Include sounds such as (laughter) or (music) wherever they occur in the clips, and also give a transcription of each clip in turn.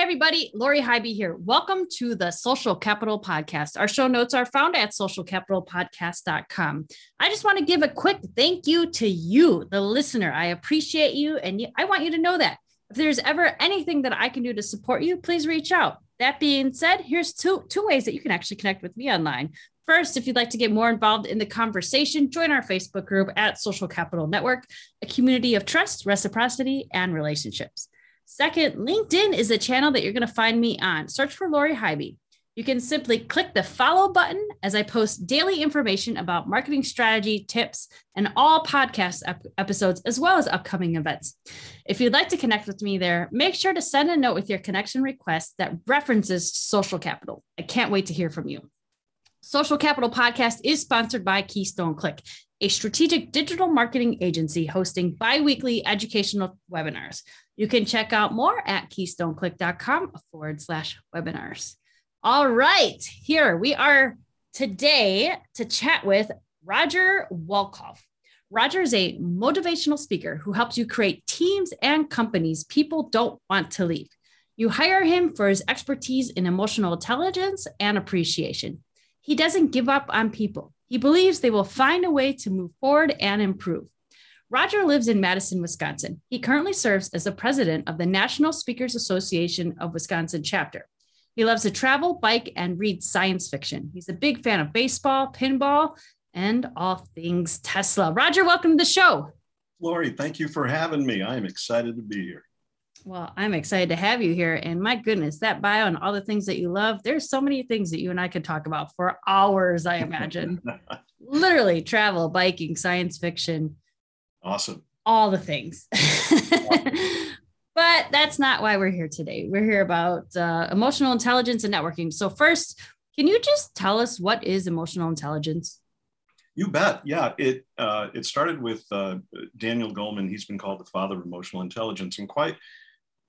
Hey, everybody, Lori Highby here. Welcome to the Social Capital Podcast. Our show notes are found at socialcapitalpodcast.com. I just want to give a quick thank you to you, the listener. I appreciate you, and I want you to know that. If there's ever anything that I can do to support you, please reach out. That being said, here's two, two ways that you can actually connect with me online. First, if you'd like to get more involved in the conversation, join our Facebook group at Social Capital Network, a community of trust, reciprocity, and relationships. Second, LinkedIn is a channel that you're going to find me on. Search for Lori Highby. You can simply click the follow button as I post daily information about marketing strategy, tips, and all podcast ep- episodes, as well as upcoming events. If you'd like to connect with me there, make sure to send a note with your connection request that references social capital. I can't wait to hear from you. Social Capital Podcast is sponsored by Keystone Click, a strategic digital marketing agency hosting bi weekly educational webinars. You can check out more at keystoneclick.com forward slash webinars. All right, here we are today to chat with Roger Wolkoff. Roger is a motivational speaker who helps you create teams and companies people don't want to leave. You hire him for his expertise in emotional intelligence and appreciation. He doesn't give up on people. He believes they will find a way to move forward and improve. Roger lives in Madison, Wisconsin. He currently serves as the president of the National Speakers Association of Wisconsin chapter. He loves to travel, bike, and read science fiction. He's a big fan of baseball, pinball, and all things Tesla. Roger, welcome to the show. Lori, thank you for having me. I am excited to be here. Well, I'm excited to have you here. And my goodness, that bio and all the things that you love, there's so many things that you and I could talk about for hours, I imagine. (laughs) Literally travel, biking, science fiction, Awesome. All the things. (laughs) but that's not why we're here today. We're here about uh, emotional intelligence and networking. So, first, can you just tell us what is emotional intelligence? You bet. Yeah, it uh, it started with uh, Daniel Goleman. He's been called the father of emotional intelligence, and quite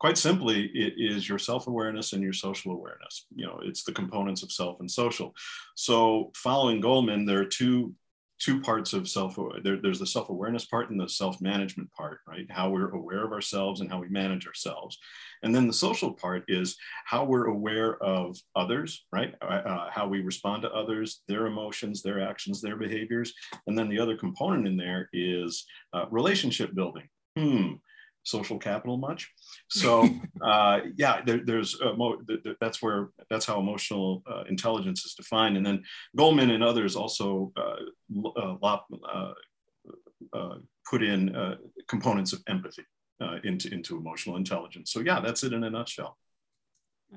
quite simply, it is your self awareness and your social awareness. You know, it's the components of self and social. So, following Goleman, there are two two parts of self there, there's the self-awareness part and the self-management part right? How we're aware of ourselves and how we manage ourselves. And then the social part is how we're aware of others right? Uh, uh, how we respond to others their emotions their actions their behaviors. And then the other component in there is uh, relationship building. Hmm social capital much. (laughs) So uh, yeah, there, there's uh, mo- that's where that's how emotional uh, intelligence is defined. And then Goleman and others also uh, uh, uh, put in components of empathy into into emotional intelligence. So yeah, that's it in a nutshell.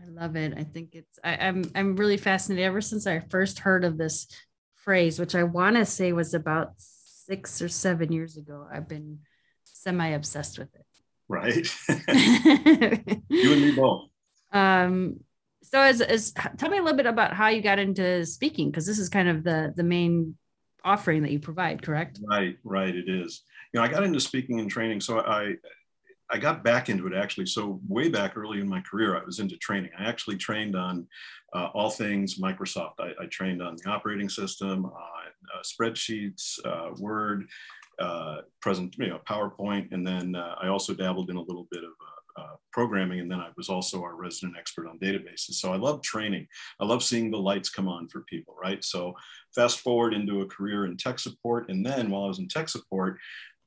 I love it. I think it's I, I'm I'm really fascinated ever since I first heard of this phrase, which I want to say was about six or seven years ago. I've been semi obsessed with it right? (laughs) you and me (laughs) both. Um, so as, as tell me a little bit about how you got into speaking because this is kind of the the main offering that you provide correct? Right right it is. You know i got into speaking and training so i i got back into it actually. So way back early in my career i was into training. I actually trained on uh, all things microsoft. I, I, trained on the operating system on uh, spreadsheets uh, word uh, present, you know, PowerPoint, and then uh, I also dabbled in a little bit of uh, uh, programming, and then I was also our resident expert on databases. So I love training. I love seeing the lights come on for people, right? So fast forward into a career in tech support, and then while I was in tech support,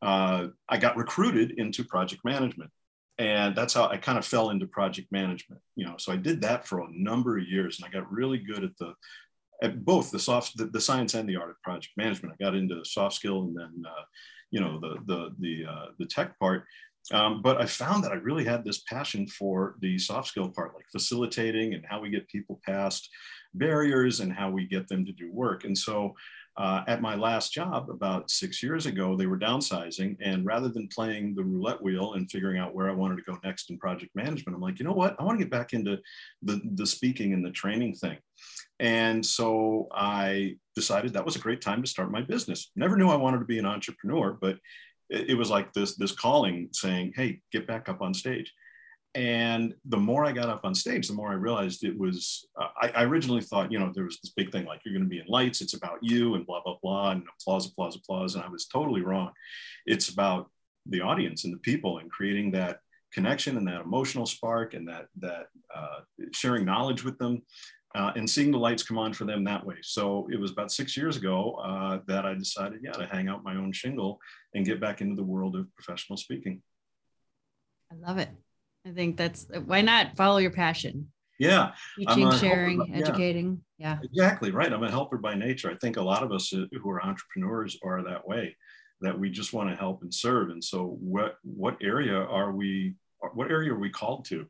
uh, I got recruited into project management and that's how I kind of fell into project management. You know, so I did that for a number of years, and I got really good at the at both the soft, the, the, science and the art of project management. I got into the soft skill and then, uh, you know, the the the uh, the tech part. Um, but I found that I really had this passion for the soft skill part, like facilitating and how we get people past barriers and how we get them to do work. And so uh, at my last job about six years ago, they were downsizing. And rather than playing the roulette wheel and figuring out where I wanted to go next in project management, I'm like, you know what? I want to get back into the, the speaking and the training thing. And so I decided that was a great time to start my business. Never knew I wanted to be an entrepreneur, but it, was like this, this calling saying, hey, get back up on stage. And the more I got up on stage, the more I realized it was. Uh, I, I, originally thought, you know, there was this big thing like you're going to be in lights, it's about you, and blah blah blah, and applause, applause, applause. And I was totally wrong. It's about the audience and the people, and creating that connection and that emotional spark, and that that uh, sharing knowledge with them, uh, and seeing the lights come on for them that way. So it was about six years ago uh, that I decided, yeah, to hang out my own shingle and get back into the world of professional speaking. I love it. I think that's why not follow your passion. Yeah. Teaching, sharing, by, educating. Yeah. Exactly. Right. I'm a helper by nature. I think a lot of us uh, who are entrepreneurs are that way, that we just want to help and serve. And so what what area are we what area are we called to?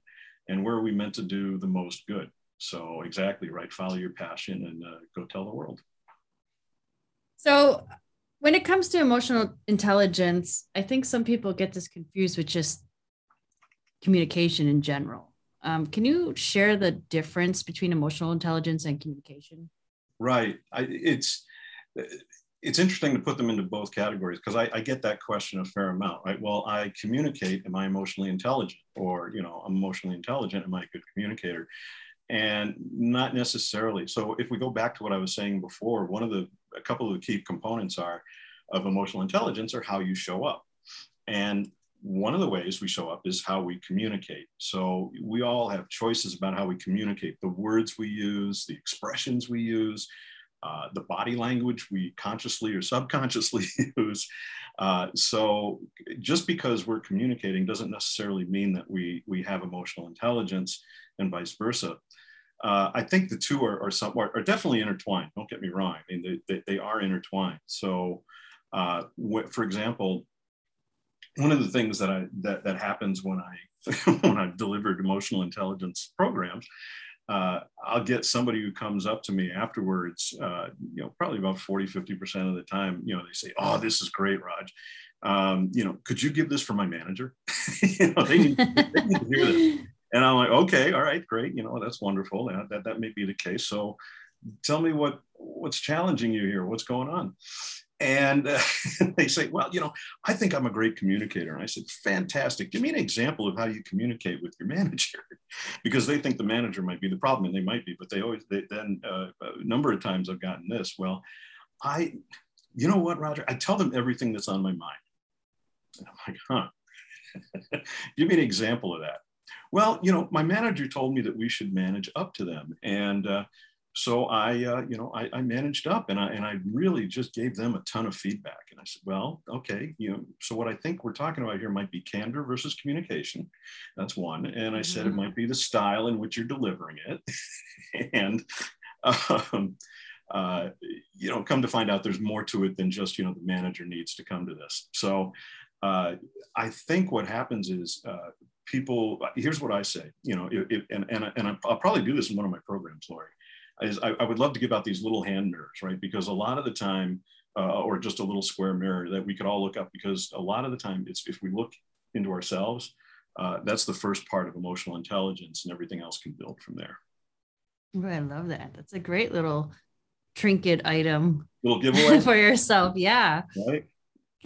And where are we meant to do the most good? So exactly right. Follow your passion and uh, go tell the world. So when it comes to emotional intelligence, I think some people get this confused with just communication in general. Um, can you share the difference between emotional intelligence and communication? Right. I, it's it's interesting to put them into both categories because I, I, get that question a fair amount, right? Well, I communicate. Am I emotionally intelligent? Or you know, I'm emotionally intelligent. Am I a good communicator? And not necessarily. So if we go back to what I was saying before, one of the a couple of the key components are of emotional intelligence are how you show up. And one of the ways we show up is how we communicate. So we all have choices about how we communicate, the words we use, the expressions we use, uh, the body language we consciously or subconsciously (laughs) use. Uh, so just because we're communicating doesn't necessarily mean that we we have emotional intelligence, and vice versa. Uh, I think the two are are, some, are, definitely intertwined. Don't get me wrong. I mean, they, they, they are intertwined. So, uh, for example, one of the things that I that that happens when I (laughs) when I've delivered emotional intelligence programs, uh, I'll get somebody who comes up to me afterwards, uh, you know, probably about 40, 50% of the time, you know, they say, Oh, this is great, Raj. Um, you know, could you give this for my manager? (laughs) you know, they need, they need, to hear this. And I'm like, okay, all right, great. You know, that's wonderful. That, that, that may be the case. So tell me what, what's challenging you here? What's going on? And uh, (laughs) they say, Well, you know, I think I'm a great communicator. And I said, Fantastic. Give me an example of how you communicate with your (laughs) manager. because they think the manager might be the problem, and they might be, but they always, they, then uh, a number of times I've gotten this. Well, I, you know what, Roger? I tell them everything that's on my mind. And I'm like, Huh. (laughs) Give me an example of that. Well, you know, my manager told me that we should manage up to them. And, uh, so I, uh, you know, I, I, managed up and I, and I really just gave them a ton of feedback. And I said, well, okay, you know, so what I think we're talking about here might be candor versus communication. That's one. And I mm-hmm. said it mm-hmm. might be the style in which you're delivering it. (laughs) and, um, uh, you know, come to find out there's more to it than just, you know, the manager needs to come to this. So uh, I think what happens is uh, people, here's what I say, you know, if, if, and, and, and I'll probably do this in one of my programs, Lori is I, I, would love to give out these little hand mirrors, right? Because a lot of the time, uh, or just a little square mirror that we could all look up, because a lot of the time, it's if we look into ourselves, uh, that's the first part of emotional intelligence, and everything else can build from there. I love that. That's a great little trinket item. Little (laughs) giveaway for yourself, yeah. Right.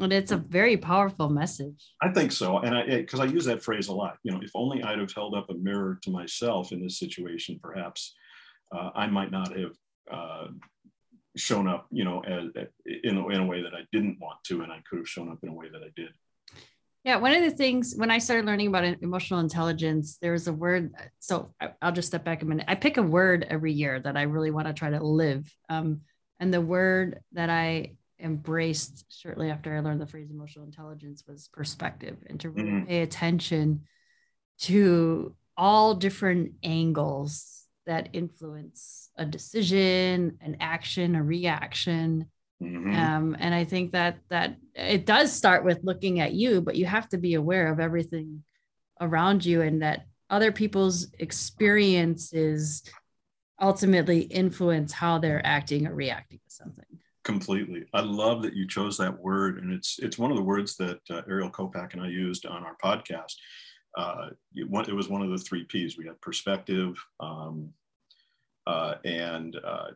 And it's a very powerful message. I think so, and I because I use that phrase a lot. You know, if only I'd have held up a mirror to myself in this situation, perhaps uh, I might not have uh, shown up, you know, as, in, a, in a way that I didn't want to, and I could have shown up in a way that I did. Yeah, one of the things when I started learning about emotional intelligence, there was a word. So I'll just step back a minute. I pick a word every year that I really want to try to live. Um, and the word that I embraced shortly after I learned the phrase emotional intelligence was perspective and to really mm-hmm. pay attention to all different angles that influence a decision, an action, a reaction. Mm-hmm. Um, and I think that that it does start with looking at you, but you have to be aware of everything around you and that other people's experiences ultimately influence how they're acting or reacting to something completely i love that you chose that word and it's it's one of the words that uh, ariel kopak and i used on our podcast uh, it, it, was one of the three P's. We had perspective, um, Uh, and uh,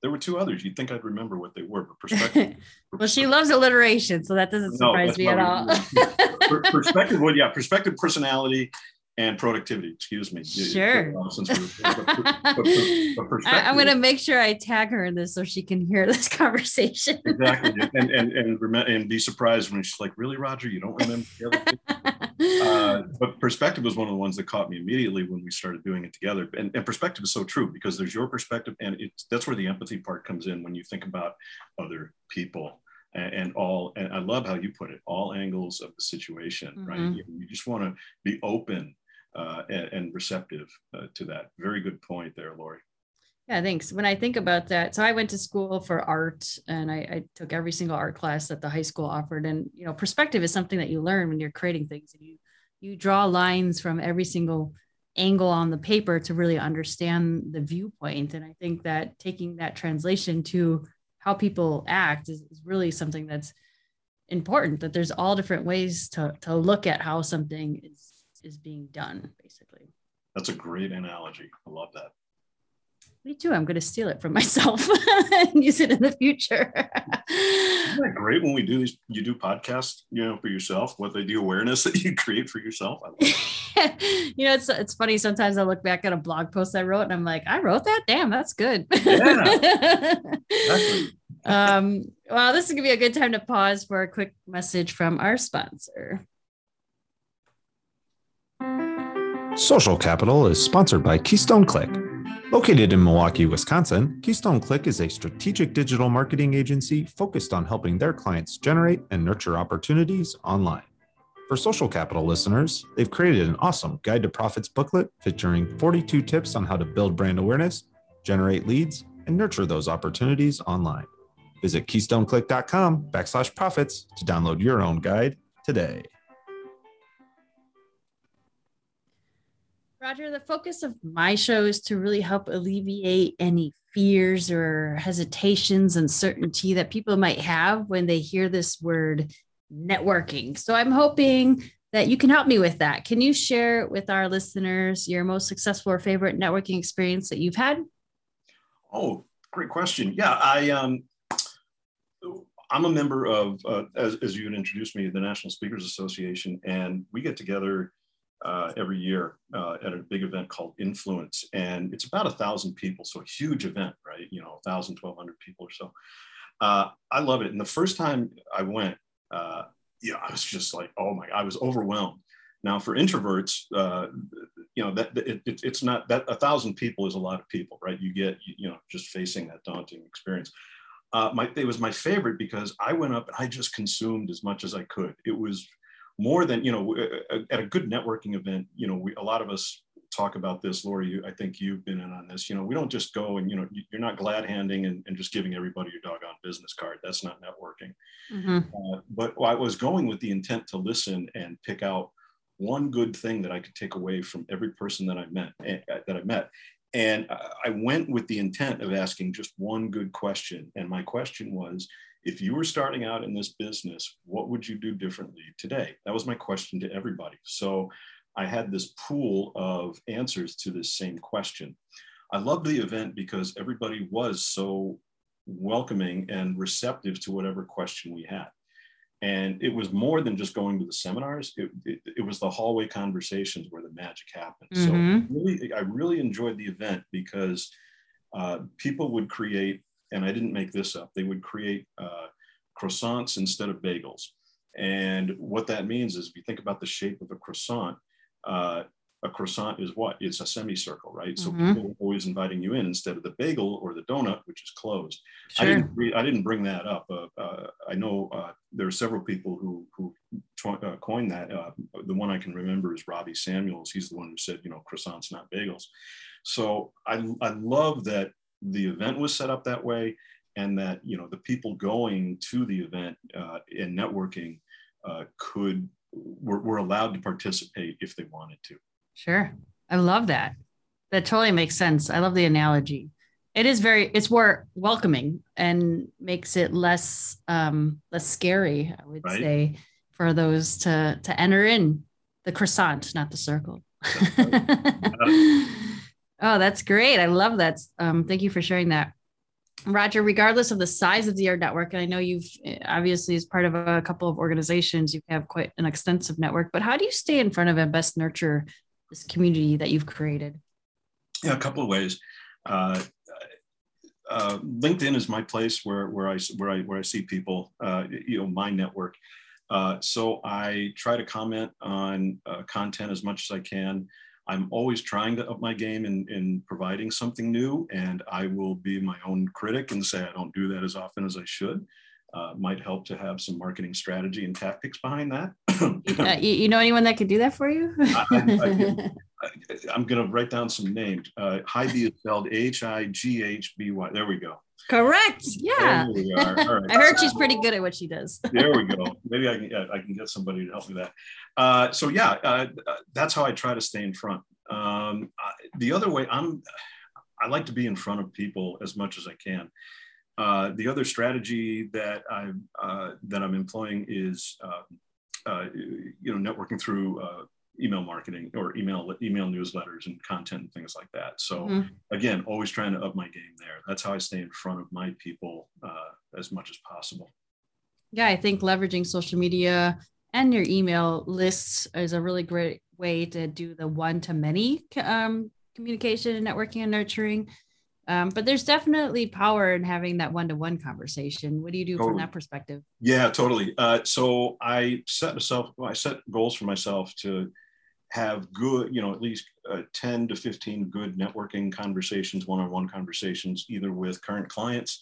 there were two others. You'd think I'd remember what they were, but perspective. (laughs) well, she loves alliteration, so that doesn't surprise no, me at all. perspective, well, yeah, perspective, personality, and productivity. Excuse me. Sure. Since (laughs) but, but, but I, am going to make sure I tag her in this so she can hear this (laughs) conversation. exactly, and and and and be surprised when she's like, "Really, Roger? You don't remember the other?" uh, (laughs) but perspective was one of the ones that caught me immediately when we started doing it together. And, and perspective is so true because there's your perspective, and it's that's where the empathy part comes in when you think about other people and, all and i love how you put it all angles of the situation mm-hmm. right you, you, just want to be open uh, and, and, receptive uh, to that. Very good point there, Lori. Yeah, thanks. When I think about that, so I went to school for art and I, I, took every single art class that the high school offered. And you know, perspective is something that you learn when you're creating things and you you draw lines from every single angle on the paper to really understand the viewpoint. And I think that taking that translation to how people act is, is really something that's important, that there's all different ways to, to look at how something is is being done basically. That's a great analogy. I love that. Me too. I'm going to steal it from (laughs) myself and use it in the future. Isn't that great when we do these you do podcasts you know for yourself? What they do awareness that you create for yourself? (laughs) You know it's it's funny sometimes i look back at a blog post i wrote and i'm like i wrote that? Damn that's good. Yeah exactly. (laughs) um well this is gonna be a good time to pause for a quick message from our sponsor Social Capital is sponsored by Keystone Click. Located in Milwaukee, Wisconsin, Keystone Click is a strategic digital marketing agency focused on helping their clients generate and nurture opportunities online. For Social Capital listeners, they've created an awesome Guide to Profits booklet featuring 42 tips on how to build brand awareness, generate leads, and nurture those opportunities online. Visit keystoneclick.com backslash profits to download your own guide today. Roger, the focus of my show is to really help alleviate any fears or hesitations, and uncertainty that people might have when they hear this word networking. So I'm hoping that you can help me with that. Can you share with our listeners your most successful or favorite networking experience that you've had? Oh, great question. Yeah, I um, I'm a member of, uh, as, as you had introduced me, the National Speakers Association, and we get together uh, every year uh, at a big event called Influence. And it's about a thousand people, so a huge event, right? You know, 1,000, 1,200 people or so. Uh, I love it. And the first time I went, uh, yeah, I was just like, oh my, I was overwhelmed. Now for introverts, uh, you know, that it, it, it's not that a thousand people is a lot of people, right? You get, you know, just facing that daunting experience. Uh, my, it was my favorite because I went up and I just consumed as much as I could. It was more than you know at a good networking event you know we, a lot of us talk about this. Lori you, i think you've been in on this. You know we don't just go and you know you're not glad handing and, and just giving everybody your doggone business card. That's not networking. Mm-hmm. uh, but i was going with the intent to listen and pick out one good thing that i could take away from every person that i met uh, that i met. And i went with the intent of asking just one good question. And my question was if you were starting out in this business, what would you do differently today? That was my question to everybody. So I had this pool of answers to this same question. I loved the event because everybody was so welcoming and receptive to whatever question we had. And it was more than just going to the seminars. It, it, it was the hallway conversations where the magic happened. Mm-hmm. So really, I really enjoyed the event because uh, people would create and I didn't make this up, they would create uh, croissants instead of bagels. And what that means is if you think about the shape of a croissant, uh, a croissant is what? It's a semicircle, right? So mm-hmm. people are always inviting you in instead of the bagel or the donut, which is closed. Sure. I, didn't re- I didn't bring that up. Uh, uh, I know uh, there are several people who, who uh, coined that. Uh, the one I can remember is Robbie Samuels. He's the one who said, you know, croissants, not bagels. So I, I love that the event was set up that way and that you know the people going to the event uh, and networking uh, could were, were allowed to participate if they wanted to. Sure. I love that. That totally makes sense. I love the analogy. It is very it's more welcoming and makes it less um less scary i would right? say for those to to enter in the croissant not the circle (laughs) Oh, that's great. I love that. Um, thank you for sharing that. Roger, regardless of the size of the your network, and I know you've obviously as part of a couple of organizations, you have quite an extensive network, but how do you stay in front of and best nurture this community that you've created? Yeah, a couple of ways. Uh, uh, LinkedIn is my place where, where I where I where I see people, uh, you know, my network. Uh, so I try to comment on uh, content as much as I can. I'm always trying to up my game in, in providing something new, and I will be my own critic and say I don't do that as often as I should. Uh, might help to have some marketing strategy and tactics behind that. (clears throat) uh, you, you, know anyone that could do that for you? I, am going to write down some names. Uh, Highby is spelled H I G H B Y. There we go. Correct. Yeah. Right. (laughs) I heard she's pretty good at what she does. (laughs) there we go. Maybe I can yeah, I can get somebody to help me with that. Uh, so yeah, uh, that's how I try to stay in front. Um, the other way, I'm I like to be in front of people as much as I can. Uh, the other strategy that I uh, that I'm employing is uh, uh, you know networking through email marketing or email email newsletters and content and things like that. So mm-hmm. again, always trying to up my game there. That's how I stay in front of my people as much as possible. Yeah, I think leveraging social media and your email lists is a really great way to do the one to many um, communication and networking and nurturing. Um, but there's definitely power in having that one to one conversation. What do you do totally. from that perspective? Yeah, totally. Uh, so I set myself, I set goals for myself to have good, you know, at least uh, 10 to 15 good networking conversations, one on one conversations, either with current clients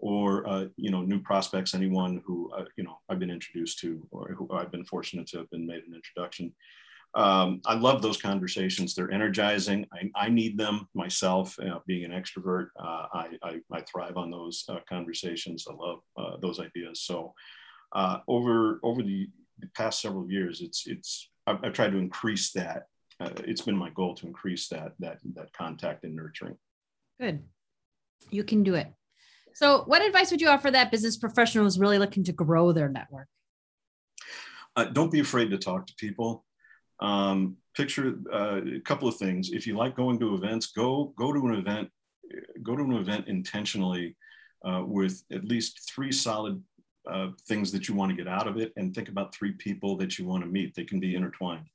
or uh, you know new prospects, anyone who uh, you know I've been introduced to or who I've been fortunate to have been made an introduction. Um, I love those conversations. They're energizing. I, I need them myself. Uh, being an extrovert, uh, I, I, I, thrive on those uh, conversations. I love uh, those ideas. So over over the, the, past several years, it's it's I've, I've tried to increase that. it's been my goal to increase that that that contact and nurturing. Good, you can do it. So, what advice would you offer that business professional is really looking to grow their network? Uh, don't be afraid to talk to people. Um, picture uh, a couple of things. If you like going to events, go go to an event. Go to an event intentionally uh, with at least three solid uh, things that you want to get out of it, and think about three people that you want to meet. They can be intertwined.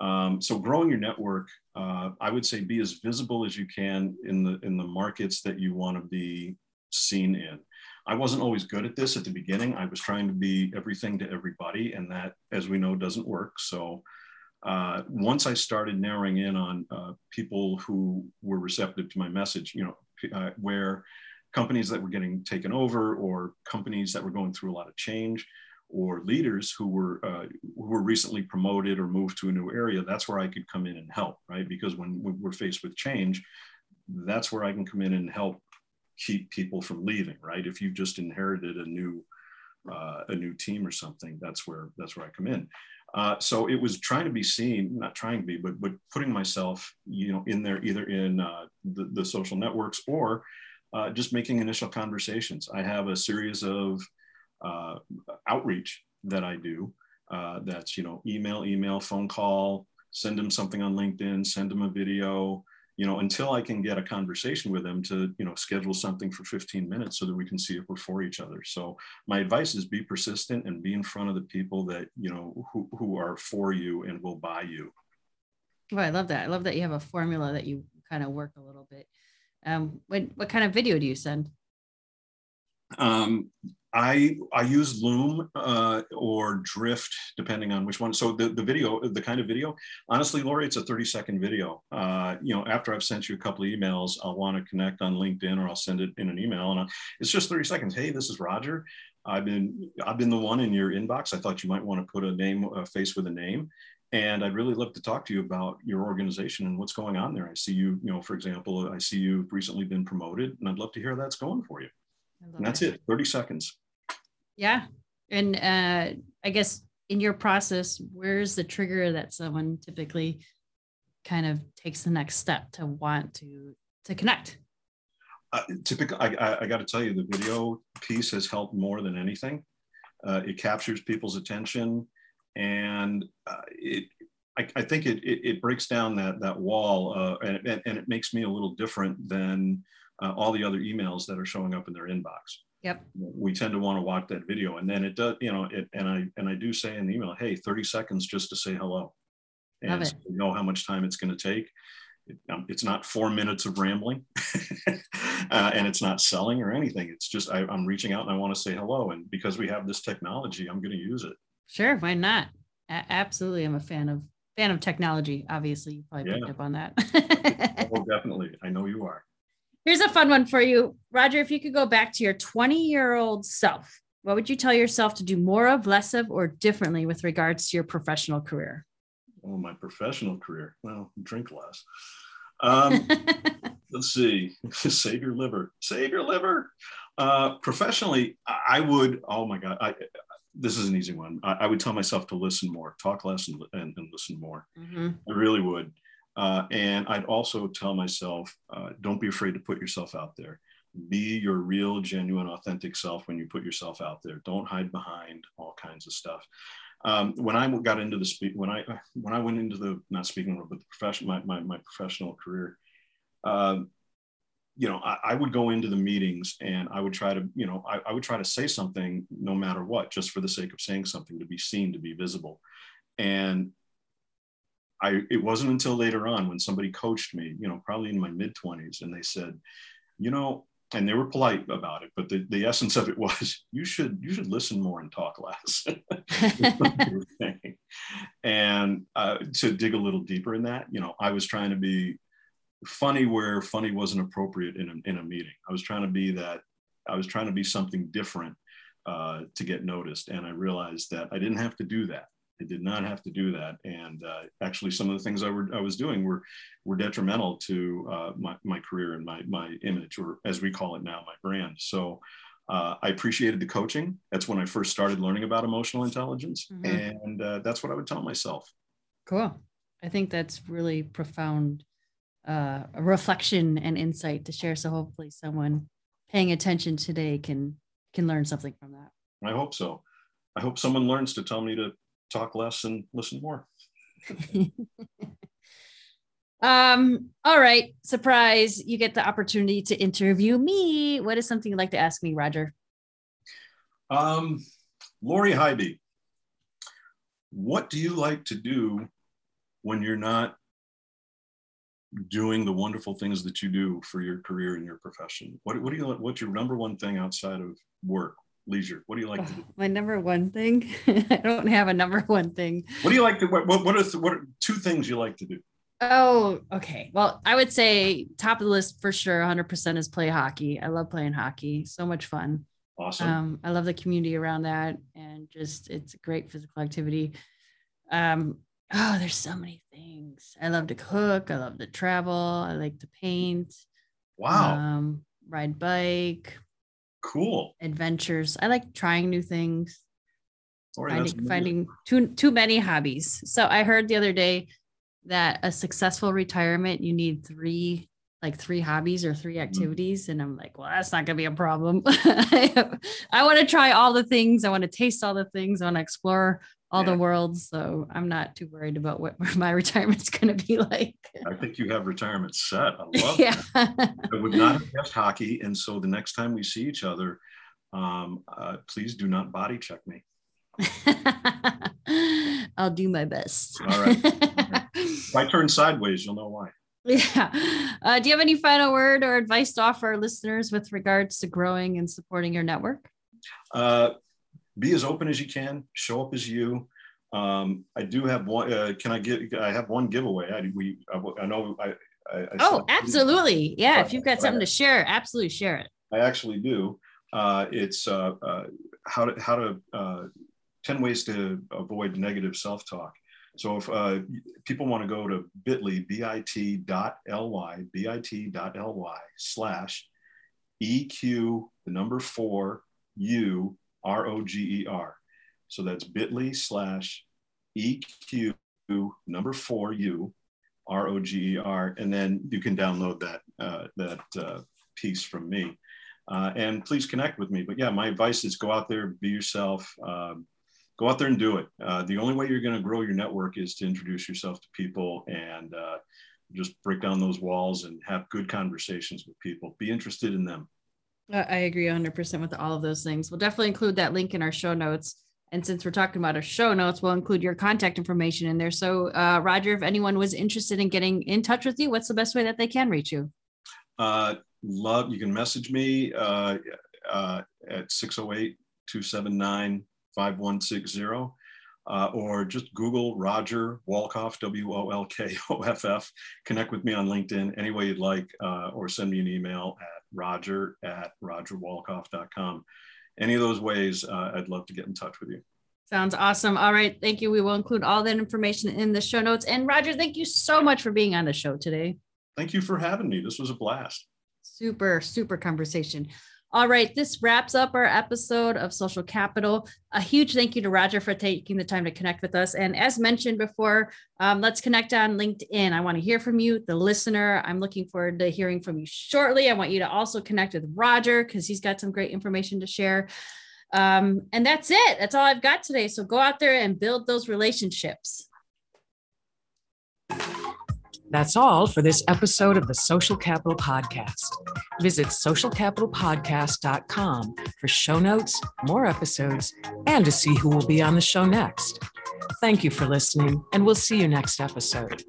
Um, so growing your network, uh, I would say be as visible as you can in the in the markets that you want to be seen in. I wasn't always good at this at the beginning. I was trying to be everything to everybody, and that, as we know, doesn't work. So uh, once I started narrowing in on uh, people who were receptive to my message, you know, uh, where companies that were getting taken over or companies that were going through a lot of change or leaders who were uh, who were recently promoted or moved to a new area, that's where I could come in and help, right? Because when we're faced with change, that's where I can come in and help keep people from leaving, right? If you've just inherited a new uh, a new team or something, that's where that's where I come in. Uh, so it was trying to be seen, not trying to be, but but putting myself, you know, in there either in uh, the, the social networks or uh, just making initial conversations. I have a series of uh, outreach that I do. Uh, that's you know email, email, phone call, send them something on LinkedIn, send them a video, you know, until I can get a conversation with them to, you know, schedule something for 15 minutes so that we can see if we're for each other. So my advice is be persistent and be in front of the people that, you know, who, who are for you and will buy you. Well, I love that. I love that you have a formula that you kind of work a little bit. Um, what, what kind of video do you send? Um, I I use Loom uh, or Drift, depending on which one. So the, the video, the kind of video, honestly, Lori, it's a 30 second video. Uh, you know, after I've sent you a couple of emails, I'll want to connect on LinkedIn or I'll send it in an email, and I'll, it's just 30 seconds. Hey, this is Roger. I've been I've been the one in your inbox. I thought you might want to put a name, a face with a name, and I'd really love to talk to you about your organization and what's going on there. I see you, you know, for example, I see you've recently been promoted, and I'd love to hear how that's going for you. And that's it. it. 30 seconds. Yeah. And uh, I guess in your process, where's the trigger that someone typically kind of takes the next step to want to to connect? Uh, typically, I, I, I got to tell you, the video piece has helped more than anything. Uh, it captures people's attention, and uh, it I, I think it, it, it breaks down that that wall uh, and, and, it makes me a little different than uh, all the other emails that are showing up in their inbox. Yep. We tend to want to watch that video, and then it does, you know, it and I and I do say in the email, hey, 30 seconds just to say hello, and so you know how much time it's going to take. It, um, it's not four minutes of rambling, (laughs) uh, and it's not selling or anything. It's just I, I'm reaching out and I want to say hello, and because we have this technology, I'm going to use it. Sure, why not? A- absolutely, I'm a fan of fan of technology. Obviously, you probably yeah. picked up on that. (laughs) (laughs) oh, definitely. I know you are. Here's a fun one for you, Roger. If you could go back to your 20 year old self, what would you tell yourself to do more of, less of, or differently with regards to your professional career? Oh, my professional career. Well, drink less. Um, (laughs) let's see. (laughs) Save your liver. Save your liver. Uh, professionally, I would. Oh my God. I, this is an easy one. I, I, would tell myself to listen more, talk less, and, and, and listen more. Mm-hmm. I really would. Uh, and I'd also tell myself, uh, don't be afraid to put yourself out there. Be your real, genuine, authentic self when you put yourself out there. Don't hide behind all kinds of stuff. Um, when I got into the speak, when I when I went into the not speaking but the profession, my, my, my professional career, um, you know, I, I, would go into the meetings and I would try to, you know, I, I would try to say something no matter what, just for the sake of saying something, to be seen, to be visible. And I, it wasn't until later on when somebody coached me, you know, probably in my mid 20s, and they said, you know, and they were polite about it, but the, the essence of it was (laughs) you should you should listen more and talk less. (laughs) and uh, to dig a little deeper in that, you know, I was trying to be funny where funny wasn't appropriate in a, in a meeting. I was trying to be that I was trying to be something different uh, to get noticed, and I realized that I didn't have to do that. I did not have to do that. And uh, actually, some of the things I, were, I was doing were, were detrimental to uh, my, my career and my, my image, or as we call it now, my brand. So uh, I appreciated the coaching. That's when I first started learning about emotional intelligence. Mm-hmm. And uh, that's what I would tell myself. Cool. I think that's really profound uh, reflection and insight to share. So hopefully someone paying attention today can can learn something from that. I hope so. I hope someone learns to tell me to talk less and listen more. (laughs) um, all right. Surprise. You get the opportunity to interview me. What is something you'd like to ask me, Roger? Um, Lori Highby, what do you like to do when you're not doing the wonderful things that you do for your career and your profession? What, what do you what's your number one thing outside of work? Leisure? What do you like to do? My number one thing. (laughs) I don't have a number one thing. What do you like to? What what are what are two things you like to do? Oh, okay. Well, I would say top of the list for sure, 100% is play hockey. I love playing hockey. So much fun. Awesome. Um, I love the community around that, and just it's a great physical activity. Um, oh, there's so many things. I love to cook. I love to travel. I like to paint. Wow. Um, ride bike, Cool. Adventures. I like trying new things. Sorry, finding, finding too too many hobbies. So I heard the other day that a successful retirement you need three like three hobbies or three mm. activities and i'm like well that's not going to be a problem (laughs) i, I want to try all the things i want to taste all the things i want to explore all yeah. the worlds. So I'm not too worried about what (laughs) my retirement's going to be like. I think you have retirement set. I (laughs) love yeah. I would not have guessed hockey. And so the next time we see each other, um, uh, please do not body check me. (laughs) I'll do my best. All right. if I turn sideways, you'll know why. Yeah. Uh, do you have any final word or advice to offer our listeners with regards to growing and supporting your network? Uh, be as open as you can, show up as you. Um, I do have one. Uh, can I get? I have one giveaway. I we. I, I know. I. I, I oh, absolutely. Yeah. If you've got something to share, absolutely share it. I actually do. Uh, it's uh, uh, how to how to uh, ten ways to avoid negative self talk. So if uh, people want to go to bit.ly, bit.ly, bit.ly slash EQ, the number four, U, R O G E R. So that's bit.ly slash EQ number four U R O G E R. And then you can download that, uh, that uh, piece from me. Uh, and please connect with me. But yeah, my advice is go out there, be yourself, um, go out there and do it. Uh, the only way you're going to grow your network is to introduce yourself to people and uh, just break down those walls and have good conversations with people. Be interested in them. I agree 100% with all of those things. We'll definitely include that link in our show notes. And since we're talking about our show notes, we'll include your contact information in there. So, uh, Roger, if anyone was interested in getting in touch with you, what's the best way that they can reach you? Uh, love, you can message me uh, uh at 608 279 5160. Uh, or just Google Roger Wolkoff, W O L K O F F. Connect with me on LinkedIn any way you'd like, uh, or send me an email at roger at rogerwolkoff.com. Any of those ways, uh, I'd love to get in touch with you. Sounds awesome. All right. Thank you. We will include all that information in the show notes. And Roger, thank you so much for being on the show today. Thank you for having me. This was a blast. Super, super conversation. All right, this wraps up our episode of Social Capital. A huge thank you to Roger for taking the time to connect with us. And as mentioned before, um, let's connect on LinkedIn. I want to hear from you, the listener. I'm looking forward to hearing from you shortly. I want you to also connect with Roger because he's got some great information to share. Um, and that's it. That's all I've got today. So go out there and build those relationships. That's all for this episode of the Social Capital Podcast. Visit socialcapitalpodcast.com for show notes, more episodes, and to see who will be on the show next. Thank you for listening, and we'll see you next episode.